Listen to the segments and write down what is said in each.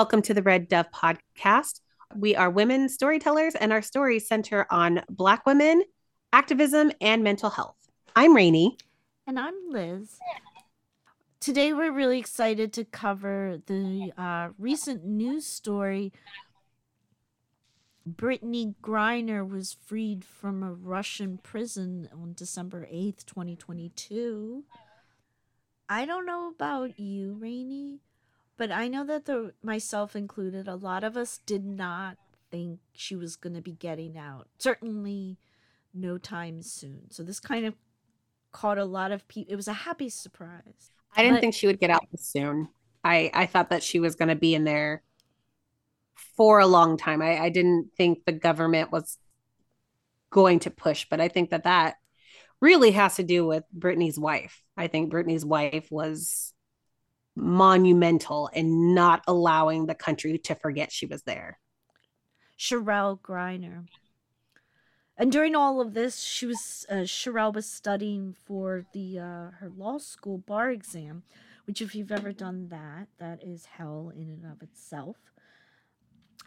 Welcome to the Red Dove podcast. We are women storytellers, and our stories center on Black women, activism, and mental health. I'm Rainey. And I'm Liz. Today, we're really excited to cover the uh, recent news story. Brittney Griner was freed from a Russian prison on December 8th, 2022. I don't know about you, Rainey, but I know that the myself included, a lot of us did not think she was going to be getting out. Certainly no time soon. So this kind of caught a lot of people. It was a happy surprise. I didn't but, think she would get out this soon. I I thought that she was going to be in there for a long time. I, I didn't think the government was going to push, but I think that that really has to do with Brittney's wife. I think Brittney's wife was monumental in not allowing the country to forget she was there. Cherelle Griner. And during all of this, she was uh, Cherelle was studying for the uh, her law school bar exam, which if you've ever done that, that is hell in and of itself.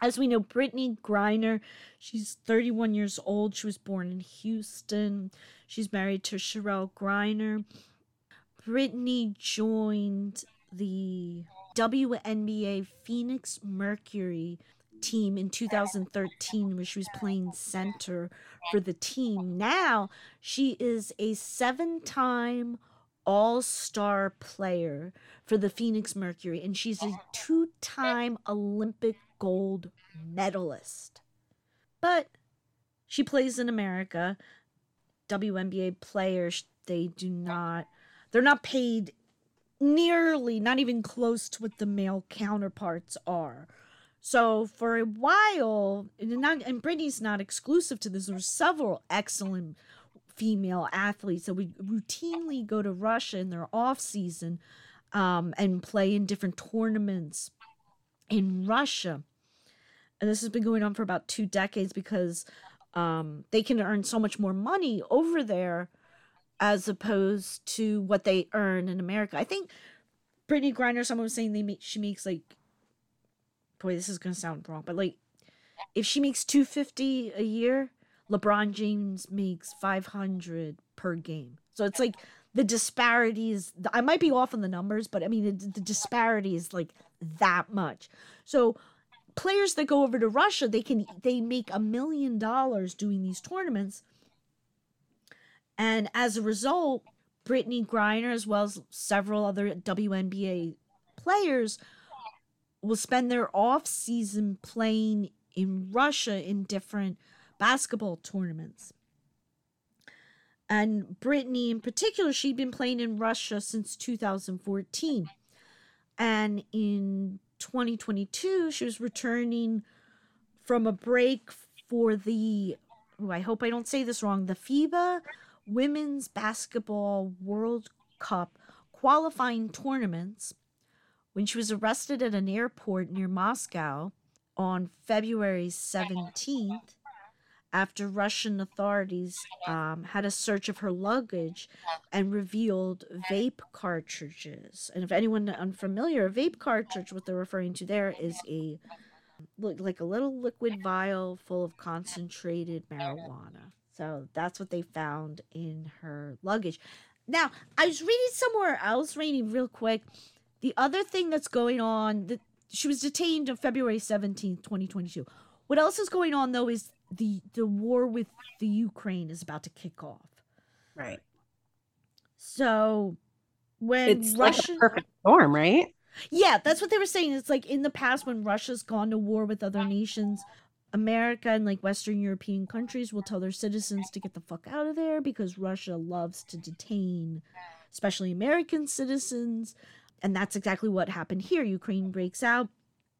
As we know, Brittney Griner, she's 31 years old. She was born in Houston. She's married to Cherelle Griner. Brittney joined the WNBA Phoenix Mercury team in 2013 where she was playing center for the team. Now she is a seven time all star player for the Phoenix Mercury, and she's a two time Olympic gold medalist. But she plays in America. WNBA players, they do not, they're not paid nearly, not even close to what the male counterparts are. So for a while, and, not, and Brittney's not exclusive to this. There were several excellent female athletes that would routinely go to Russia in their off season um, and play in different tournaments in Russia. And this has been going on for about two decades because um, they can earn so much more money over there as opposed to what they earn in America. I think Brittney Griner, someone was saying they make she makes like boy, this is gonna sound wrong, but like if she makes two fifty a year, LeBron James makes five hundred per game. So it's like the disparities. I might be off on the numbers, but I mean the, the disparity is like that much. So players that go over to Russia, they can they make a million dollars doing these tournaments and as a result, Brittney Griner, as well as several other WNBA players, will spend their off season playing in Russia in different basketball tournaments. And Brittney, in particular, she'd been playing in Russia since 2014. And in 2022, she was returning from a break for the, oh, I hope I don't say this wrong, the FIBA Women's Basketball World Cup qualifying tournaments when she was arrested at an airport near Moscow on February 17th after Russian authorities um, had a search of her luggage and revealed vape cartridges. And if anyone unfamiliar, a vape cartridge, what they're referring to there is a like a little liquid vial full of concentrated marijuana. So that's what they found in her luggage. Now, I was reading somewhere else, Rainey, real quick. The other thing that's going on, that she was detained on February 17th, 2022. What else is going on though is the the war with the Ukraine is about to kick off. Right. So when it's Russian... like a perfect storm, right? Yeah, that's what they were saying. It's like in the past when Russia's gone to war with other nations, America and like Western European countries will tell their citizens to get the fuck out of there because Russia loves to detain, especially American citizens. And that's exactly what happened here. Ukraine breaks out,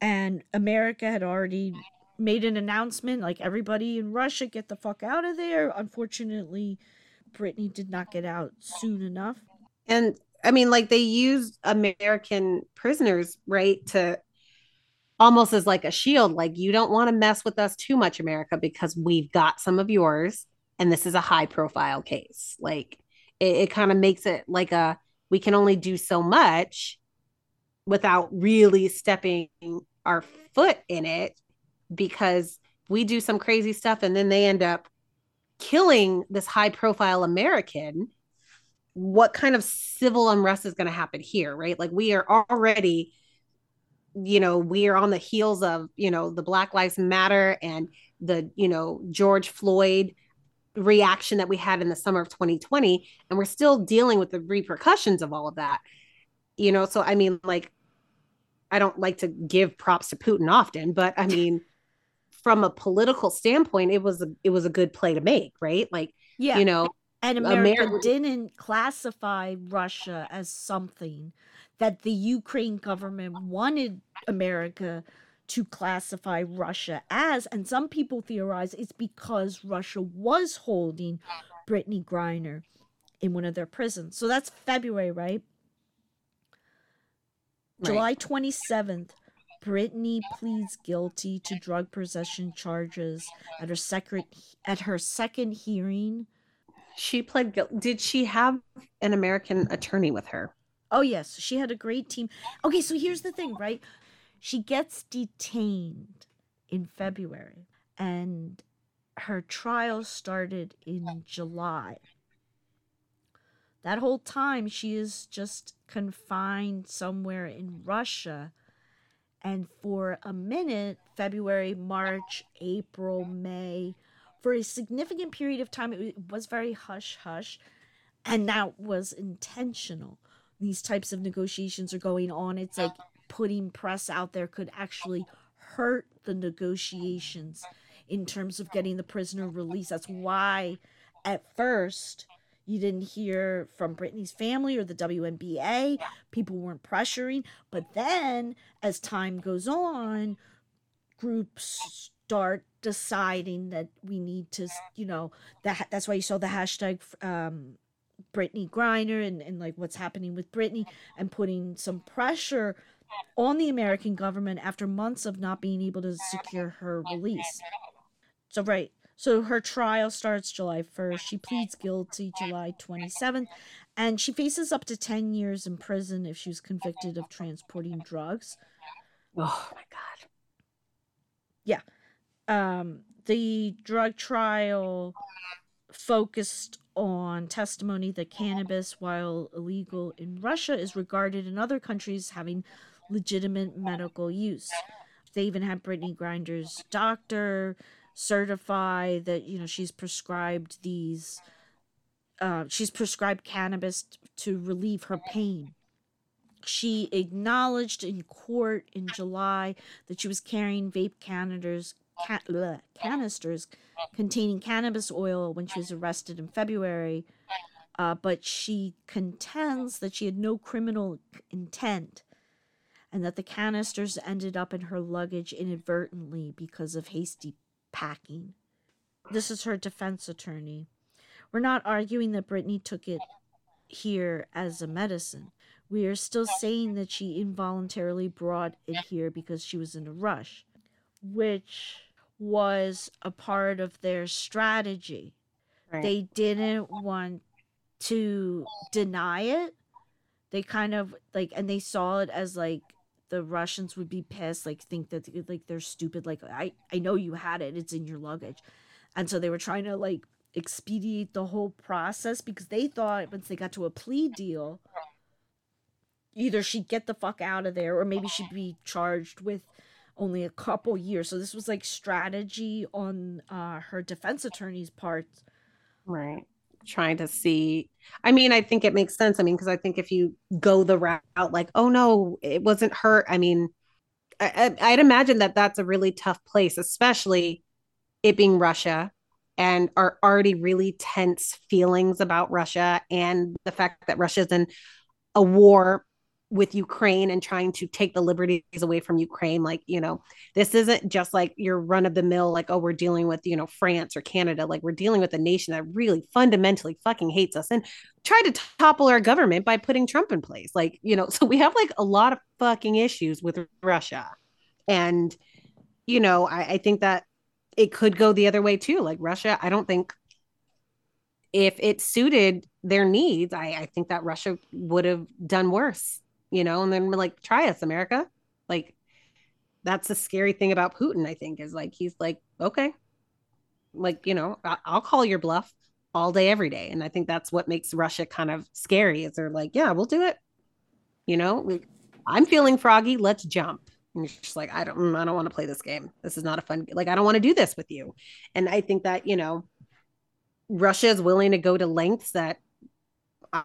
and America had already made an announcement like everybody in Russia get the fuck out of there. Unfortunately, Brittney did not get out soon enough. And I mean, like they used American prisoners, right, to almost as like a shield like you don't want to mess with us too much america because we've got some of yours and this is a high profile case like it, it kind of makes it like a we can only do so much without really stepping our foot in it because we do some crazy stuff and then they end up killing this high profile American, what kind of civil unrest is going to happen here, right? Like we are already, you know, we are on the heels of, you know, the Black Lives Matter and the, you know, George Floyd reaction that we had in the summer of 2020. And we're still dealing with the repercussions of all of that. You know, so I mean, like, I don't like to give props to Putin often, but I mean, from a political standpoint, it was a it was a good play to make, right? Like, yeah. you know, and America, America didn't classify Russia as something that the Ukraine government wanted America to classify Russia as. And some people theorize it's because Russia was holding Brittney Griner in one of their prisons. So that's February, right? right. July 27th, Brittney pleads guilty to drug possession charges at her second at her second hearing. She pled guilty. Did she have an American attorney with her? Oh yes, she had a great team. Okay, so here's the thing, right? She gets detained in February and her trial started in July. That whole time she is just confined somewhere in Russia and for a minute, February, March, April, May, for a significant period of time, it was very hush hush. And that was intentional. These types of negotiations are going on. It's like putting press out there could actually hurt the negotiations in terms of getting the prisoner released. That's why, at first, you didn't hear from Brittney's family or the WNBA. People weren't pressuring. But then, as time goes on, groups start deciding that we need to, you know, that that's why you saw the hashtag um, Brittney Griner and, and like what's happening with Brittney and putting some pressure on the American government after months of not being able to secure her release. So, right. So her trial starts July 1st. She pleads guilty July 27th, and she faces up to 10 years in prison if she was convicted of transporting drugs. Oh my God. Yeah. Um, the drug trial focused on testimony that cannabis, while illegal in Russia, is regarded in other countries having legitimate medical use. They even had Brittney Griner's doctor certify that you know she's prescribed these uh, she's prescribed cannabis to relieve her pain she acknowledged in court in july that she was carrying vape canisters ca- bleh, canisters containing cannabis oil when she was arrested in february uh, but she contends that she had no criminal intent and that the canisters ended up in her luggage inadvertently because of hasty packing. This is her defense attorney. We're not arguing that Brittney took it here as a medicine. We are still saying that she involuntarily brought it here because she was in a rush, which was a part of their strategy. Right. They didn't want to deny it. They kind of like, and they saw it as like the Russians would be pissed, like think that like they're stupid. Like I I know you had it, it's in your luggage, and so they were trying to like expedite the whole process because they thought once they got to a plea deal, either she'd get the fuck out of there or maybe she'd be charged with only a couple years. So this was like strategy on uh, her defense attorney's part. Right trying to see. I mean, I think it makes sense. I mean, because I think if you go the route like, oh no, it wasn't her. I mean, I, I'd imagine that that's a really tough place, especially it being Russia and our already really tense feelings about Russia and the fact that Russia's in a war with Ukraine and trying to take the liberties away from Ukraine. Like, you know, this isn't just like your run of the mill, like, oh, we're dealing with, you know, France or Canada. Like, we're dealing with a nation that really fundamentally fucking hates us and try to topple our government by putting Trump in place. Like, you know, so we have like a lot of fucking issues with Russia. And, you know, I, I think that it could go the other way too. Like, Russia, I don't think if it suited their needs, I, I think that Russia would have done worse you know, and then we're like, try us, America. Like, that's the scary thing about Putin, I think, is like he's like, okay, like, you know, I- I'll call your bluff all day, every day. And I think that's what makes Russia kind of scary is they're like, yeah, we'll do it. You know, I'm feeling froggy. Let's jump. And you're just like, I don't, mm, I don't want to play this game. This is not a fun, like, I don't want to do this with you. And I think that, you know, Russia is willing to go to lengths that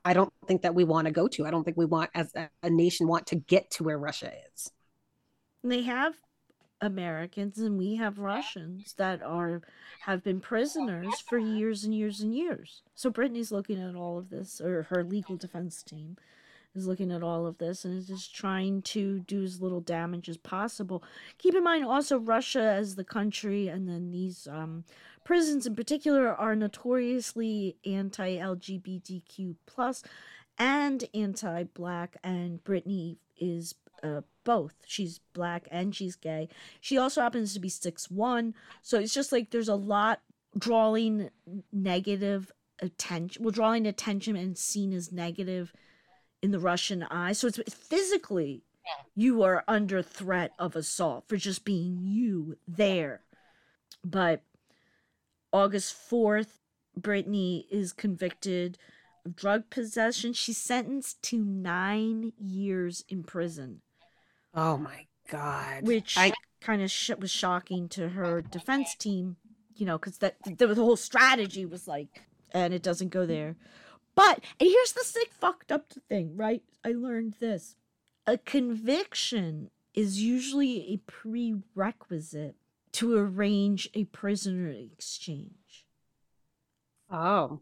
I don't think that we want to go to. I don't think we want, as a, a nation, want to get to where Russia is. They have Americans and we have Russians that are have been prisoners for years and years and years. So Brittney's looking at all of this, or her legal defense team is looking at all of this and is just trying to do as little damage as possible. Keep in mind also Russia as the country and then these um, prisons in particular are notoriously anti-LGBTQ plus and anti-black and Brittney is uh, both. She's black and she's gay. She also happens to be six one, so it's just like there's a lot drawing negative attention. Well, drawing attention and seen as negative in the Russian eye. So it's physically you are under threat of assault for just being you there. But August 4th, Brittney is convicted of drug possession. She's sentenced to nine years in prison. Oh my God. Which I kind of sh- was shocking to her defense team, you know, because that the, the whole strategy was like, and it doesn't go there. But and here's the sick fucked up thing, right? I learned this. A conviction is usually a prerequisite to arrange a prisoner exchange. Oh.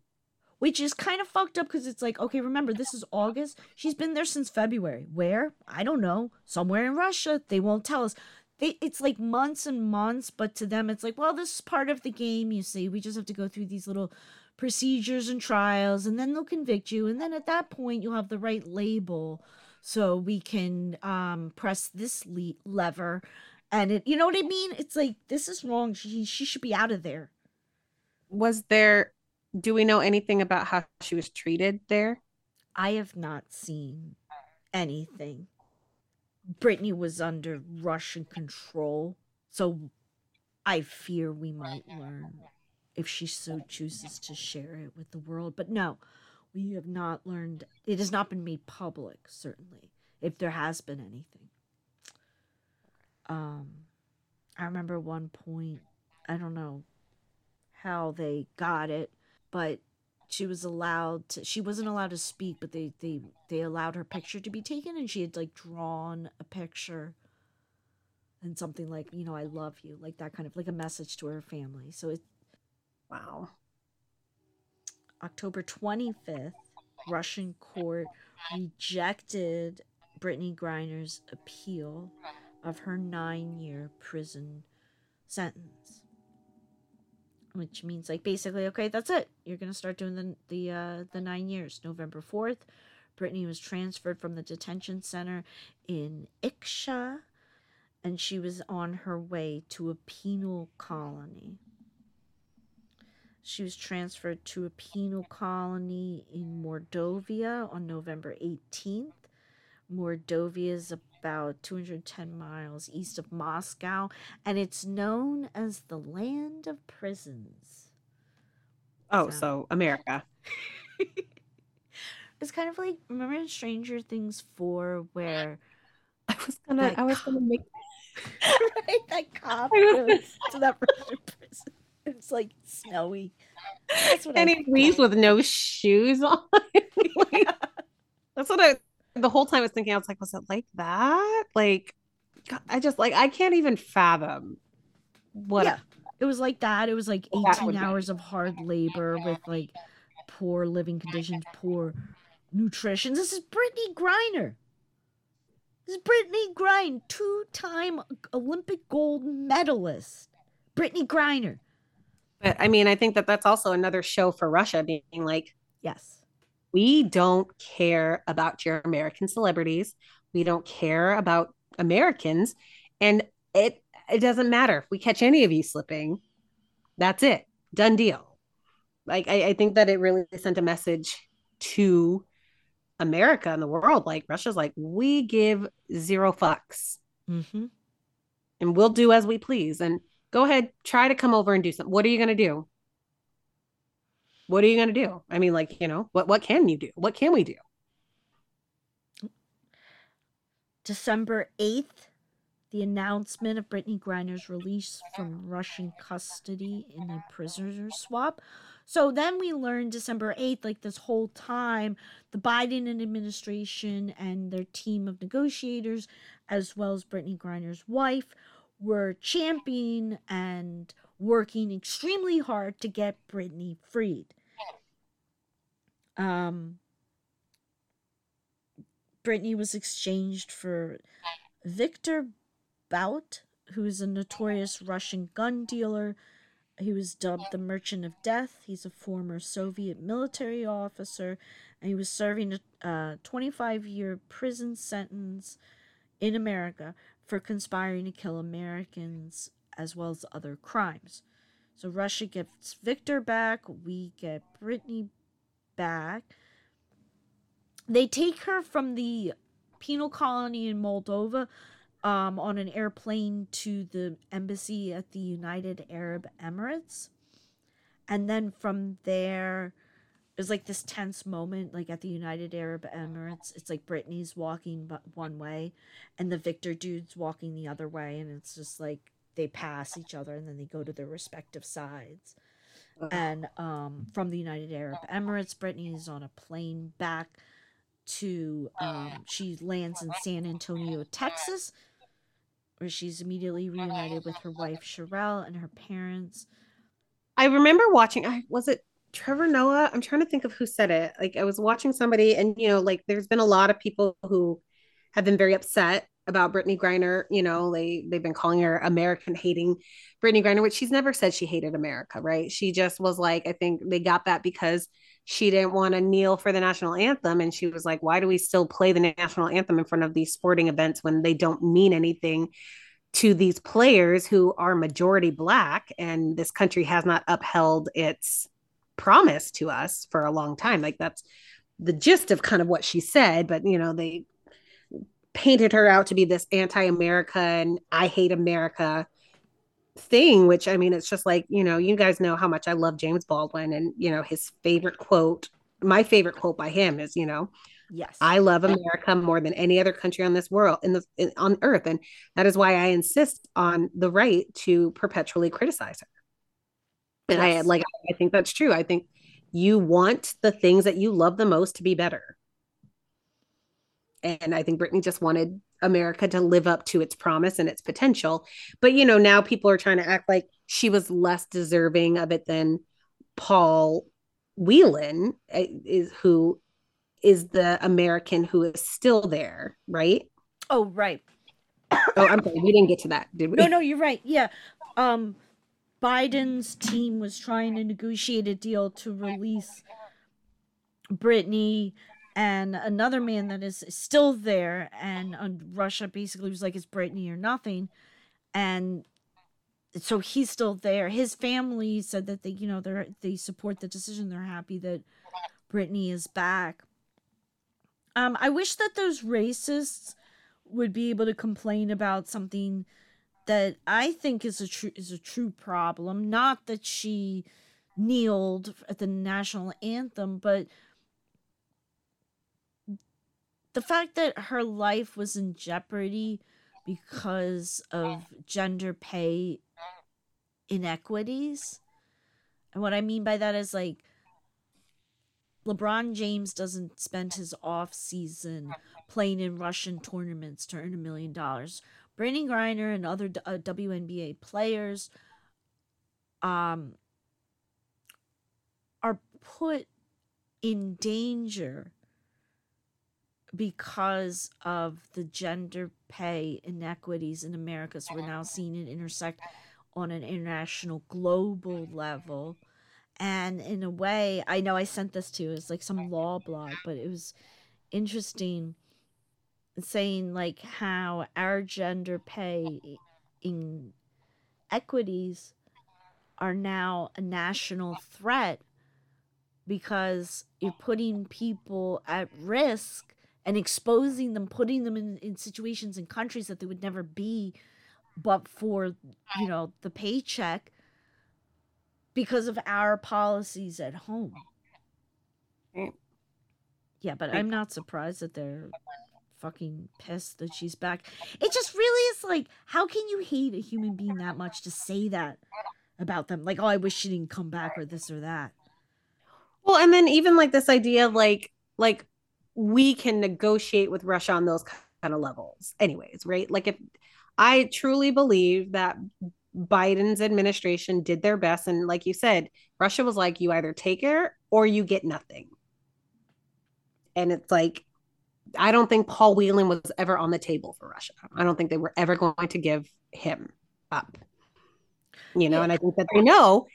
Which is kind of fucked up because it's like, okay, remember, this is August. She's been there since February. Where? I don't know. Somewhere in Russia. They won't tell us. They, it's like months and months, but to them, it's like, well, this is part of the game, you see. We just have to go through these little procedures and trials and then they'll convict you and then at that point you'll have the right label so we can um, press this le- lever. And it you know what i mean? It's like this is wrong. She she should be out of there. Was there do we know anything about how she was treated there? I have not seen anything. Brittney was under russian control so i fear we might learn if she so chooses to share it with the world. But no, we have not learned, it has not been made public, certainly, if there has been anything. Um, I remember one point, I don't know how they got it, but she was allowed to she wasn't allowed to speak but they they they allowed her picture to be taken and she had like drawn a picture and something like you know i love you like that kind of like a message to her family so it Wow. October 25th, Russian court rejected Brittney Griner's appeal of her nine year prison sentence. Which means like basically, okay, that's it. You're gonna start doing the the uh, the nine years. November fourth, Brittney was transferred from the detention center in Iksha, and she was on her way to a penal colony. She was transferred to a penal colony in Mordovia on November 18th. Mordovia is about 210 miles east of Moscow, and it's known as the land of prisons. Oh, so, so America. it's kind of like remember in Stranger Things 4 where I was gonna I was gonna make right, that cop goes to that prison. It's like snowy. and he leaves with no shoes on. like, that's what I. The whole time I was thinking, I was like, was it like that? Like, I just like I can't even fathom what. Yeah. it was like that. It was like eighteen hours of hard labor with like poor living conditions, poor nutrition. This is Brittney Griner. This is Brittney Griner, two-time Olympic gold medalist. Brittney Griner. But I mean, I think that that's also another show for Russia being like, yes, we don't care about your American celebrities. We don't care about Americans. And it it doesn't matter if we catch any of you slipping. That's it. Done deal. Like I, I think that it really sent a message to America and the world. Like Russia's like, we give zero fucks. Mm-hmm. and we'll do as we please. And go ahead, try to come over and do something. What are you going to do? What are you going to do? I mean, like, you know, what what can you do? What can we do? December 8th, the announcement of Brittney Griner's release from Russian custody in a prisoner swap. So then we learned December 8th, like this whole time, the Biden administration and their team of negotiators, as well as Brittney Griner's wife, were championing and working extremely hard to get Brittney freed. Um, Brittney was exchanged for Victor Bout, who is a notorious Russian gun dealer. He was dubbed the Merchant of Death. He's a former Soviet military officer, and he was serving a 25 year prison sentence in America for conspiring to kill Americans as well as other crimes. So Russia gets Victor back, we get Brittney back. They take her from the penal colony in Moldova um, on an airplane to the embassy at the United Arab Emirates. And then from there, it's like this tense moment, like at the United Arab Emirates. It's like Brittney's walking one way and the Victor dude's walking the other way. And it's just like they pass each other and then they go to their respective sides. And um, from the United Arab Emirates, Brittney is on a plane back to, um, she lands in San Antonio, Texas, where she's immediately reunited with her wife, Cherelle, and her parents. I remember watching, I was it Trevor Noah? I'm trying to think of who said it. Like I was watching somebody, and you know, like there's been a lot of people who have been very upset about Brittney Griner. You know, they they've been calling her American hating Brittney Griner, which she's never said she hated America, right? She just was like, I think they got that because she didn't want to kneel for the national anthem, and she was like, why do we still play the national anthem in front of these sporting events when they don't mean anything? to these players who are majority black and this country has not upheld its promise to us for a long time like that's the gist of kind of what she said but you know they painted her out to be this anti-America and I hate America thing, which I mean, it's just like, you know, you guys know how much I love James Baldwin and, you know, his favorite quote, my favorite quote by him is, you know, yes, I love America more than any other country on this world in the in, on earth. And that is why I insist on the right to perpetually criticize her. And yes. I like, I think that's true. I think you want the things that you love the most to be better and I think Brittney just wanted America to live up to its promise and its potential. But you know, now people are trying to act like she was less deserving of it than Paul Whelan eh, is who is the American who is still there, right? Oh, right. oh, I'm sorry. We didn't get to that, did we? No, no, you're right. Yeah. Um Biden's team was trying to negotiate a deal to release Brittney and another man that is still there and uh, russia basically was like it's brittney or nothing. And so he's still there. His family said that they you know they they support the decision. They're happy that brittney is back. Um i wish that those racists would be able to complain about something that i think is a true is a true problem not that she kneeled at the national anthem but the fact that her life was in jeopardy because of gender pay inequities. And what I mean by that is like LeBron James doesn't spend his off season playing in Russian tournaments to earn a million dollars. Brittney Griner and other uh, WNBA players um, are put in danger because of the gender pay inequities in America. So we're now seeing it intersect on an international, global level. And in a way, I know I sent this to it's like some law blog, but it was interesting saying like how our gender pay in equities are now a national threat because you're putting people at risk and exposing them, putting them in, in situations in countries that they would never be but for you know the paycheck because of our policies at home. Mm. Yeah, but I'm not surprised that they're fucking pissed that she's back. It just really is like, how can you hate a human being that much to say that about them? Like, oh, I wish she didn't come back or this or that. Well, and then even like this idea of like like we can negotiate with Russia on those kind of levels, anyways, right? Like if I truly believe that Biden's administration did their best, and like you said, Russia was like, you either take her or you get nothing. And it's like, I don't think Paul Whelan was ever on the table for Russia. I don't think they were ever going to give him up. You know, Yeah. and I think that they know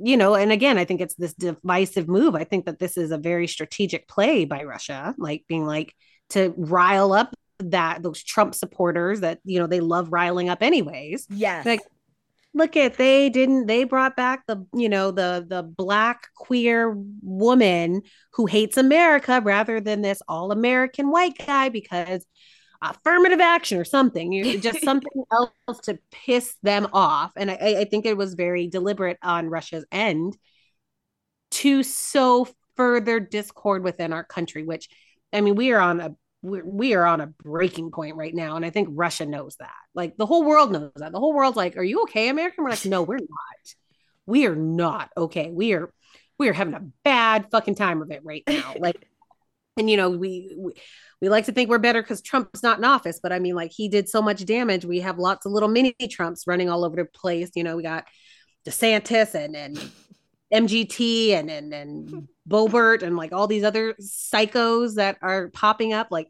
you know, and again, I think it's this divisive move. I think that this is a very strategic play by Russia, like being like to rile up that those Trump supporters that you know they love riling up anyways. Yes. Like, look at they didn't they brought back the you know the the black queer woman who hates America rather than this all American white guy because affirmative action or something you just something else to piss them off. And I, I think it was very deliberate on russia's end to sow further discord within our country which i mean we are on a we're, we are on a breaking point right now and i think russia knows that. Like the whole world knows that. The whole world's like are you okay american? We're like no we're not. We are not okay. We are we are having a bad fucking time of it right now. Like and you know we, we we like to think we're better because Trump's not in office, but I mean, like he did so much damage. We have lots of little mini Trumps running all over the place. You know, we got DeSantis and and MGT and and and Boebert and like all these other psychos that are popping up. Like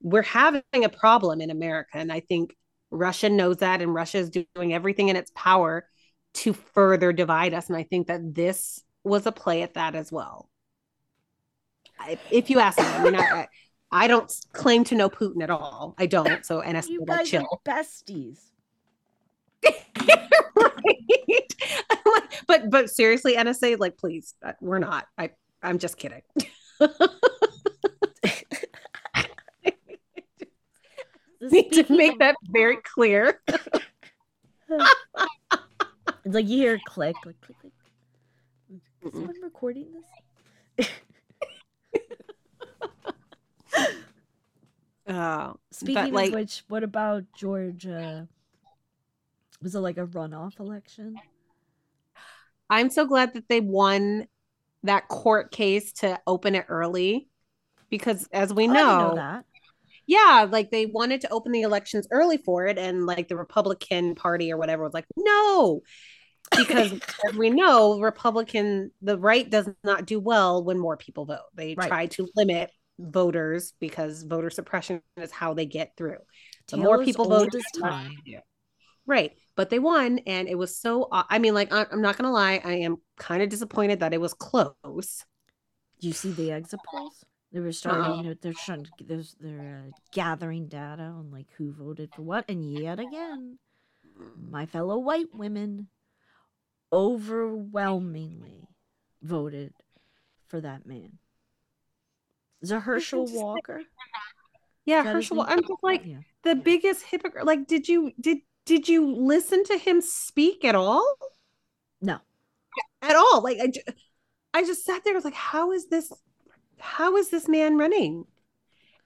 we're having a problem in America, and I think Russia knows that, and Russia is doing everything in its power to further divide us. And I think that this was a play at that as well. If you ask me, I mean, I, I don't claim to know Putin at all. I don't. So NSA you guys chill. are besties. right? but but seriously, NSA, like, please, uh, we're not. I I'm just kidding. Need to make that very clear. It's like you hear click, like click, click. Is someone recording this? Uh, Speaking like- of which, what about Georgia? Was it like a runoff election? I'm so glad that they won that court case to open it early because as we Oh, know, know that. yeah, like they wanted to open the elections early for it, and like the Republican Party or whatever was like, no, because as we know, Republican, the right does not do well when more people vote. They Right. try to limit voters because voter suppression is how they get through. The more people vote, time. Right. But they won, and it was so. I mean, like, I'm not going to lie, I am kind of disappointed that it was close. Do you see the exit polls? They were starting. to- They're trying to. There's, they're uh, gathering data on like who voted for what, and yet again, my fellow white women overwhelmingly voted for that man. Is it Herschel Walker? Yeah, Is that his Herschel. I'm just like yeah. the biggest hypocrite. Like, did you did did you listen to him speak at all? No. At all? Like, I, ju- I just sat there. I was like, how is this? How is this man running?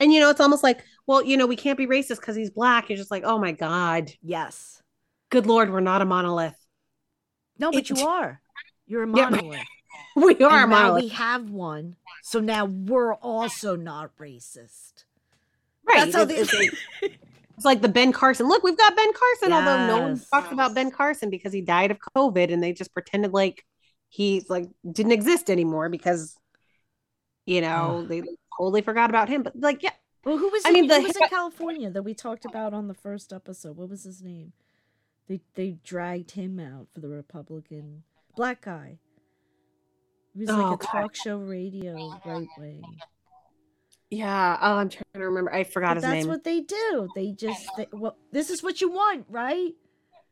And you know, it's almost like, well, you know, we can't be racist because he's black. You're just like, oh my god, Yes. good lord, we're not a monolith. No, but It- you are. You're a Yeah, monolith. We are and monolith, we have one. So now we're also not racist. right? That's how they. it's- It's like the Ben Carson. Look, we've got Ben Carson, although no one Yes. talks about Ben Carson because he died of COVID and they just pretended like he's like didn't exist anymore because you know, they totally forgot about him. But like, yeah, Well, who was I in, mean, the who was in California that we talked about on the first episode? What was his name? They they dragged him out for the Republican black guy. He was Oh, like a God. talk show radio right wing. Yeah. Oh, I'm trying to remember. I forgot But his that's name. what they do. They just they, well, this is what you want, right?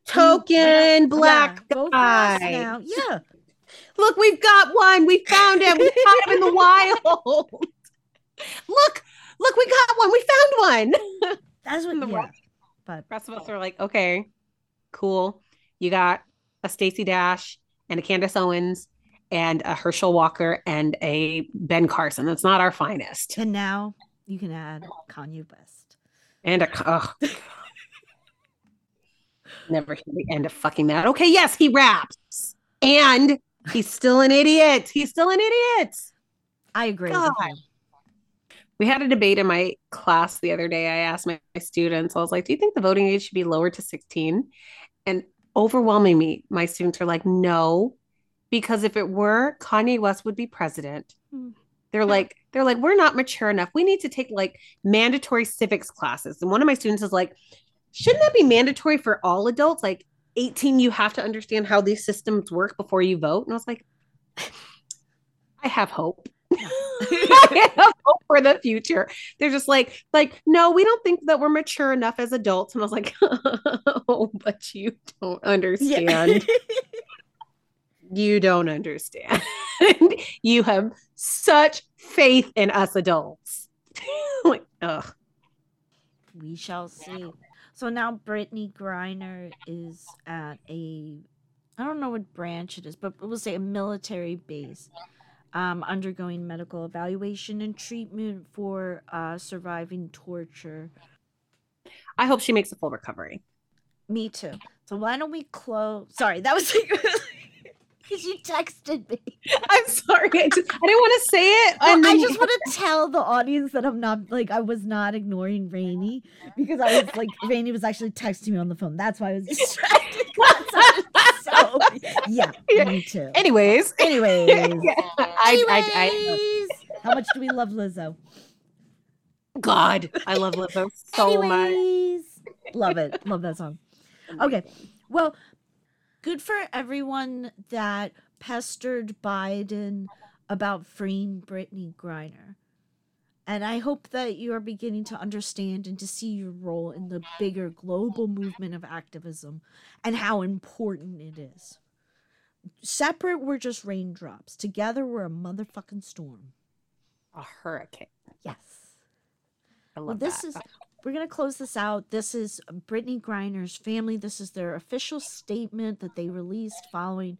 Token black yeah, vote for us guy. now. Yeah, Look, we've got one. We found him. We caught him in the wild. look, look, we got one. We found one. that's what. The Yeah, rest- but The rest of us are like, okay, cool. You got a Stacey Dash and a Candace Owens and a Herschel Walker and a Ben Carson. That's not our finest. And now you can add Kanye West. And a oh. never hear the end of fucking that. Okay, yes, he raps. And he's still an idiot. He's still an idiot. I agree. We had a debate in my class the other day. I asked my, my students, I was like, Do you think the voting age should be lowered to 16? And overwhelming me, my students are like, No, because if it were, Kanye West would be president. Hmm. They're like, they're like, we're not mature enough. We need to take like mandatory civics classes. And one of my students is like, shouldn't that be mandatory for all adults? Like 18, you have to understand how these systems work before you vote. And I was like, I have hope. I have hope for the future. They're just like, like, no, we don't think that we're mature enough as adults. And I was like, oh, but you don't understand. Yeah. you don't understand. you have such faith in us adults. like, ugh. We shall see. So now Brittney Griner is at a, I don't know what branch it is, but we'll say a military base, um, undergoing medical evaluation and treatment for uh, surviving torture. I hope she makes a full recovery. Me too. So why don't we close? Sorry, that was like because you texted me. I'm sorry. I, just, I didn't want to say it. Oh, well, I just want to tell the audience that I'm not like I was not ignoring Rainey because I was like Rainey was actually texting me on the phone. That's why I was distracted. so yeah, me too. Anyways, anyways, yeah. I, I, I, how much do we love Lizzo? God, I love Lizzo so anyways, much. Love it. Love that song. Okay. Well, good for everyone that pestered Biden about freeing Brittney Griner. And I hope that you are beginning to understand and to see your role in the bigger global movement of activism and how important it is. Separate, we're just raindrops. Together, we're a motherfucking storm. A hurricane. Yes. I love well, this that. is we're going to close this out. This is Brittney Griner's family. This is their official statement that they released following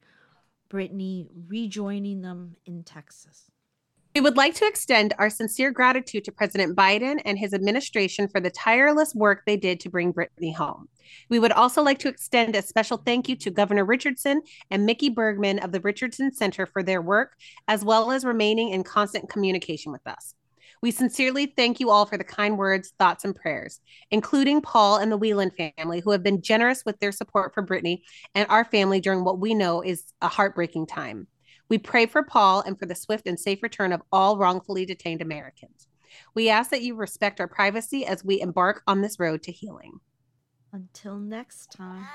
Brittney rejoining them in Texas. We would like to extend our sincere gratitude to President Biden and his administration for the tireless work they did to bring Brittney home. We would also like to extend a special thank you to Governor Richardson and Mickey Bergman of the Richardson Center for their work, as well as remaining in constant communication with us. We sincerely thank you all for the kind words, thoughts, and prayers, including Paul and the Whelan family, who have been generous with their support for Brittney and our family during what we know is a heartbreaking time. We pray for Paul and for the swift and safe return of all wrongfully detained Americans. We ask that you respect our privacy as we embark on this road to healing. Until next time.